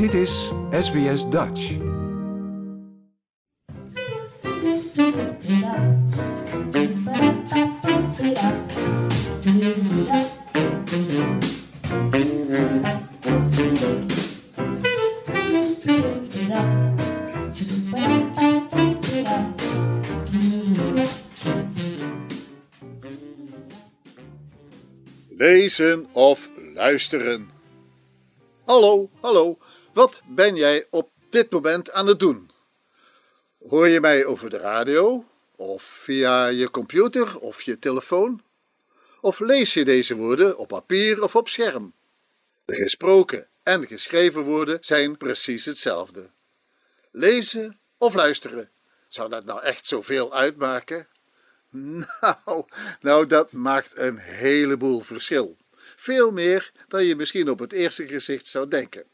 Dit is SBS Dutch. Lezen of luisteren. Hallo, hallo, wat ben jij op dit moment aan het doen? Hoor je mij over de radio, of via je computer of je telefoon? Of lees je deze woorden op papier of op scherm? De gesproken en geschreven woorden zijn precies hetzelfde. Lezen of luisteren, zou dat nou echt zoveel uitmaken? Nou, nou, dat maakt een heleboel verschil. Veel meer dan je misschien op het eerste gezicht zou denken.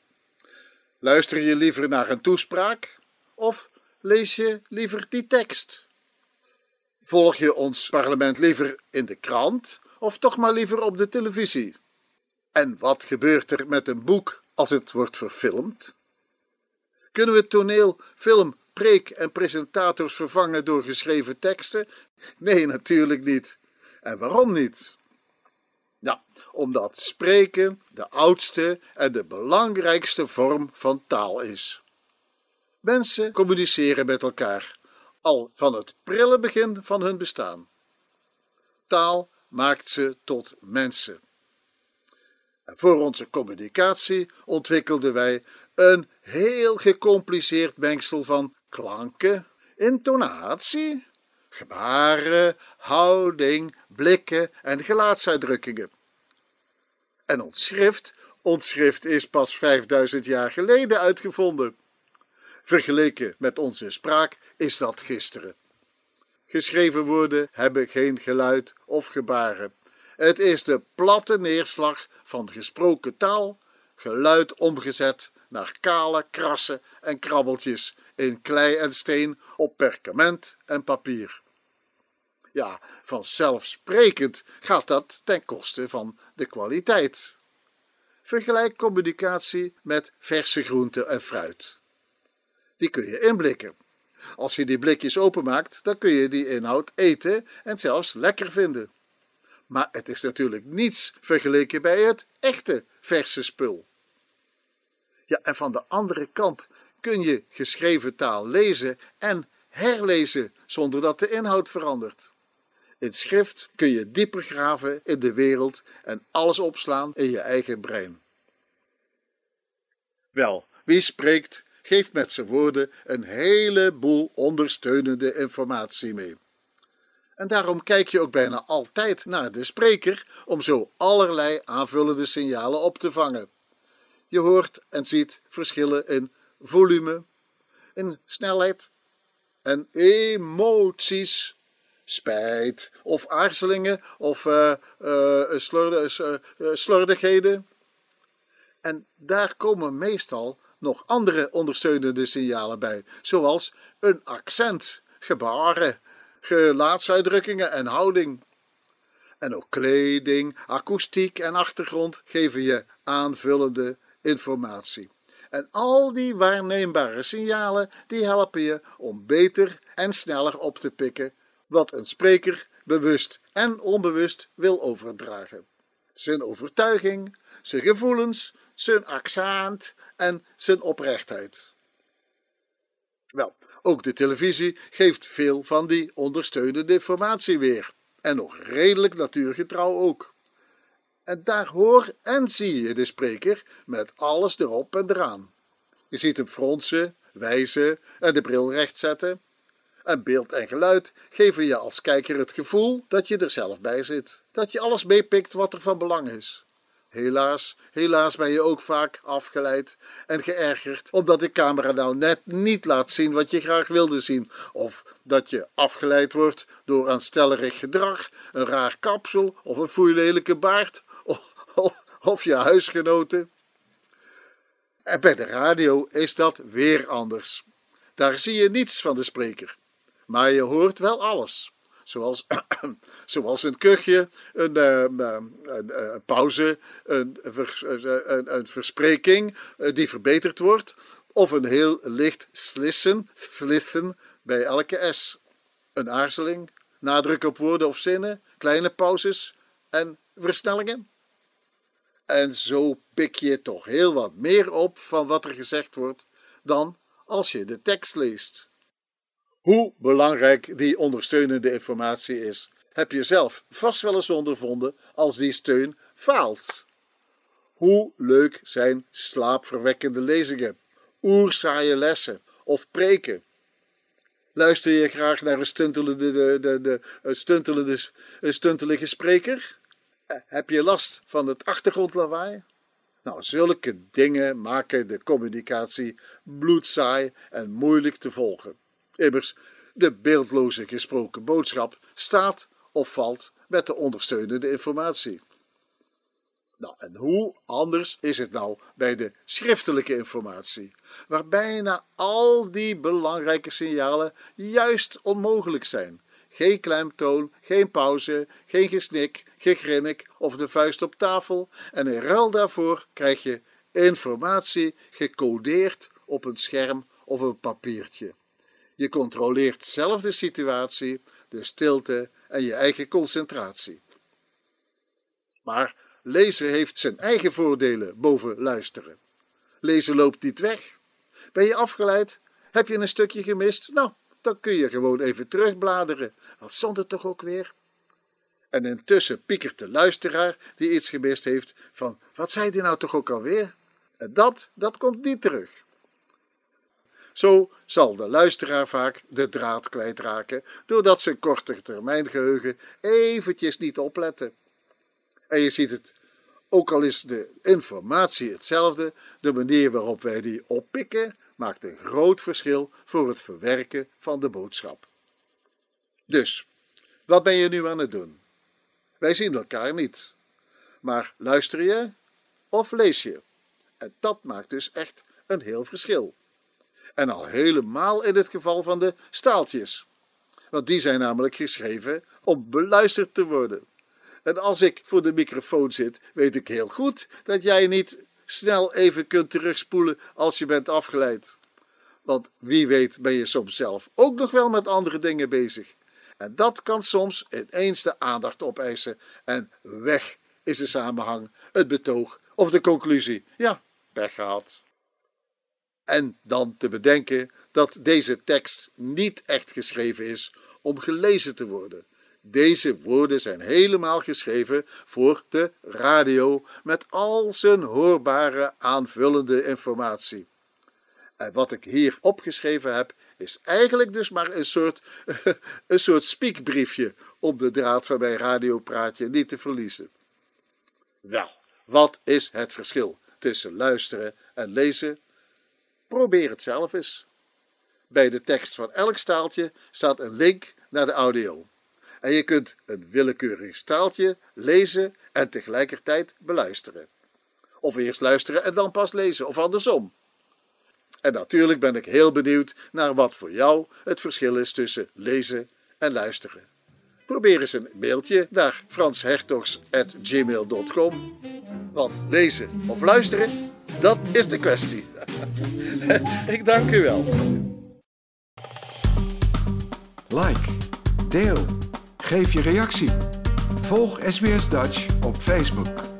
Luister je liever naar een toespraak of lees je liever die tekst? Volg je ons parlement liever in de krant of toch maar liever op de televisie? En wat gebeurt er met een boek als het wordt verfilmd? Kunnen we toneel, film, preek en presentators vervangen door geschreven teksten? Nee, natuurlijk niet. En waarom niet? Nou, omdat spreken de oudste en de belangrijkste vorm van taal is. Mensen communiceren met elkaar, al van het prille begin van hun bestaan. Taal maakt ze tot mensen. En voor onze communicatie ontwikkelden wij een heel gecompliceerd mengsel van klanken, intonatie, gebaren, houding, blikken en gelaatsuitdrukkingen. En ons schrift, ons schrift is pas 5000 jaar geleden uitgevonden. Vergeleken met onze spraak is dat gisteren. Geschreven woorden hebben geen geluid of gebaren. Het is de platte neerslag van gesproken taal, geluid omgezet naar kale krassen en krabbeltjes in klei en steen op perkament en papier. Ja, vanzelfsprekend gaat dat ten koste van de kwaliteit. Vergelijk communicatie met verse groenten en fruit. Die kun je inblikken. Als je die blikjes openmaakt, dan kun je die inhoud eten en zelfs lekker vinden. Maar het is natuurlijk niets vergeleken bij het echte verse spul. Ja, en van de andere kant kun je geschreven taal lezen en herlezen zonder dat de inhoud verandert. In schrift kun je dieper graven in de wereld en alles opslaan in je eigen brein. Wel, wie spreekt, geeft met zijn woorden een heleboel ondersteunende informatie mee. En daarom kijk je ook bijna altijd naar de spreker om zo allerlei aanvullende signalen op te vangen. Je hoort en ziet verschillen in volume, in snelheid en emoties spijt of aarzelingen of uh, slordigheden. En daar komen meestal nog andere ondersteunende signalen bij, zoals een accent, gebaren, gelaatsuitdrukkingen en houding. En ook kleding, akoestiek en achtergrond geven je aanvullende informatie. En al die waarneembare signalen die helpen je om beter en sneller op te pikken wat een spreker bewust en onbewust wil overdragen. Zijn overtuiging, zijn gevoelens, zijn accent en zijn oprechtheid. Wel, ook de televisie geeft veel van die ondersteunende informatie weer. En nog redelijk natuurgetrouw ook. En daar hoor en zie je de spreker met alles erop en eraan. Je ziet hem fronsen, wijzen en de bril rechtzetten en beeld en geluid geven je als kijker het gevoel dat je er zelf bij zit. Dat je alles meepikt wat er van belang is. Helaas, helaas ben je ook vaak afgeleid en geërgerd omdat de camera nou net niet laat zien wat je graag wilde zien. Of dat je afgeleid wordt door aanstellerig gedrag, een raar kapsel of een foeilelijke baard of, of, je huisgenoten. En bij de radio is dat weer anders. Daar zie je niets van de spreker maar je hoort wel alles. Zoals, zoals een kuchje, een, uh, een, een, pauze, een, een, een verspreking die verbeterd wordt, of een heel licht slissen, slissen bij elke S. Een aarzeling, nadruk op woorden of zinnen, kleine pauzes en versnellingen. En zo pik je toch heel wat meer op van wat er gezegd wordt dan als je de tekst leest. Hoe belangrijk die ondersteunende informatie is, heb je zelf vast wel eens ondervonden als die steun faalt. Hoe leuk zijn slaapverwekkende lezingen, oersaaie lessen of preken. Luister je graag naar een de, de, de, een stuntelende, een stuntelige spreker? Heb je last van het achtergrondlawaai? Nou, zulke dingen maken de communicatie bloedsaai en moeilijk te volgen. Immers, de beeldloze gesproken boodschap staat of valt met de ondersteunende informatie. Nou, en hoe anders is het nou bij de schriftelijke informatie, waar bijna al die belangrijke signalen juist onmogelijk zijn? Geen klemtoon, geen pauze, geen gesnik, gegrinnik of de vuist op tafel. En in ruil daarvoor krijg je informatie gecodeerd op een scherm of een papiertje. Je controleert zelf de situatie, de stilte en je eigen concentratie. Maar lezen heeft zijn eigen voordelen boven luisteren. Lezen loopt niet weg. Ben je afgeleid? Heb je een stukje gemist? Nou, dan kun je gewoon even terugbladeren. Wat stond het toch ook weer? En intussen piekert de luisteraar die iets gemist heeft van wat zei die nou toch ook alweer? En dat, dat komt niet terug. Zo zal de luisteraar vaak de draad kwijtraken, doordat zijn korte termijn geheugen eventjes niet opletten. En je ziet het, ook al is de informatie hetzelfde, de manier waarop wij die oppikken maakt een groot verschil voor het verwerken van de boodschap. Dus, wat ben je nu aan het doen? Wij zien elkaar niet. Maar luister je of lees je? En dat maakt dus echt een heel verschil. En al helemaal in het geval van de staaltjes. Want die zijn namelijk geschreven om beluisterd te worden. En als ik voor de microfoon zit, weet ik heel goed dat jij niet snel even kunt terugspoelen als je bent afgeleid. Want wie weet ben je soms zelf ook nog wel met andere dingen bezig. En dat kan soms ineens de aandacht opeisen en weg is de samenhang, het betoog of de conclusie. Ja, weggehaald. En dan te bedenken dat deze tekst niet echt geschreven is om gelezen te worden. Deze woorden zijn helemaal geschreven voor de radio met al zijn hoorbare aanvullende informatie. En wat ik hier opgeschreven heb, is eigenlijk dus maar een soort, een soort spiekbriefje om de draad van mijn radiopraatje niet te verliezen. Wel, wat is het verschil tussen luisteren en lezen? Probeer het zelf eens. Bij de tekst van elk staaltje staat een link naar de audio. En je kunt een willekeurig staaltje lezen en tegelijkertijd beluisteren. Of eerst luisteren en dan pas lezen, of andersom. En natuurlijk ben ik heel benieuwd naar wat voor jou het verschil is tussen lezen en luisteren. Probeer eens een mailtje naar franshertogs.gmail.com. Want lezen of luisteren, dat is de kwestie. ik dank u wel. Like, deel, geef je reactie. Volg SBS Dutch op Facebook.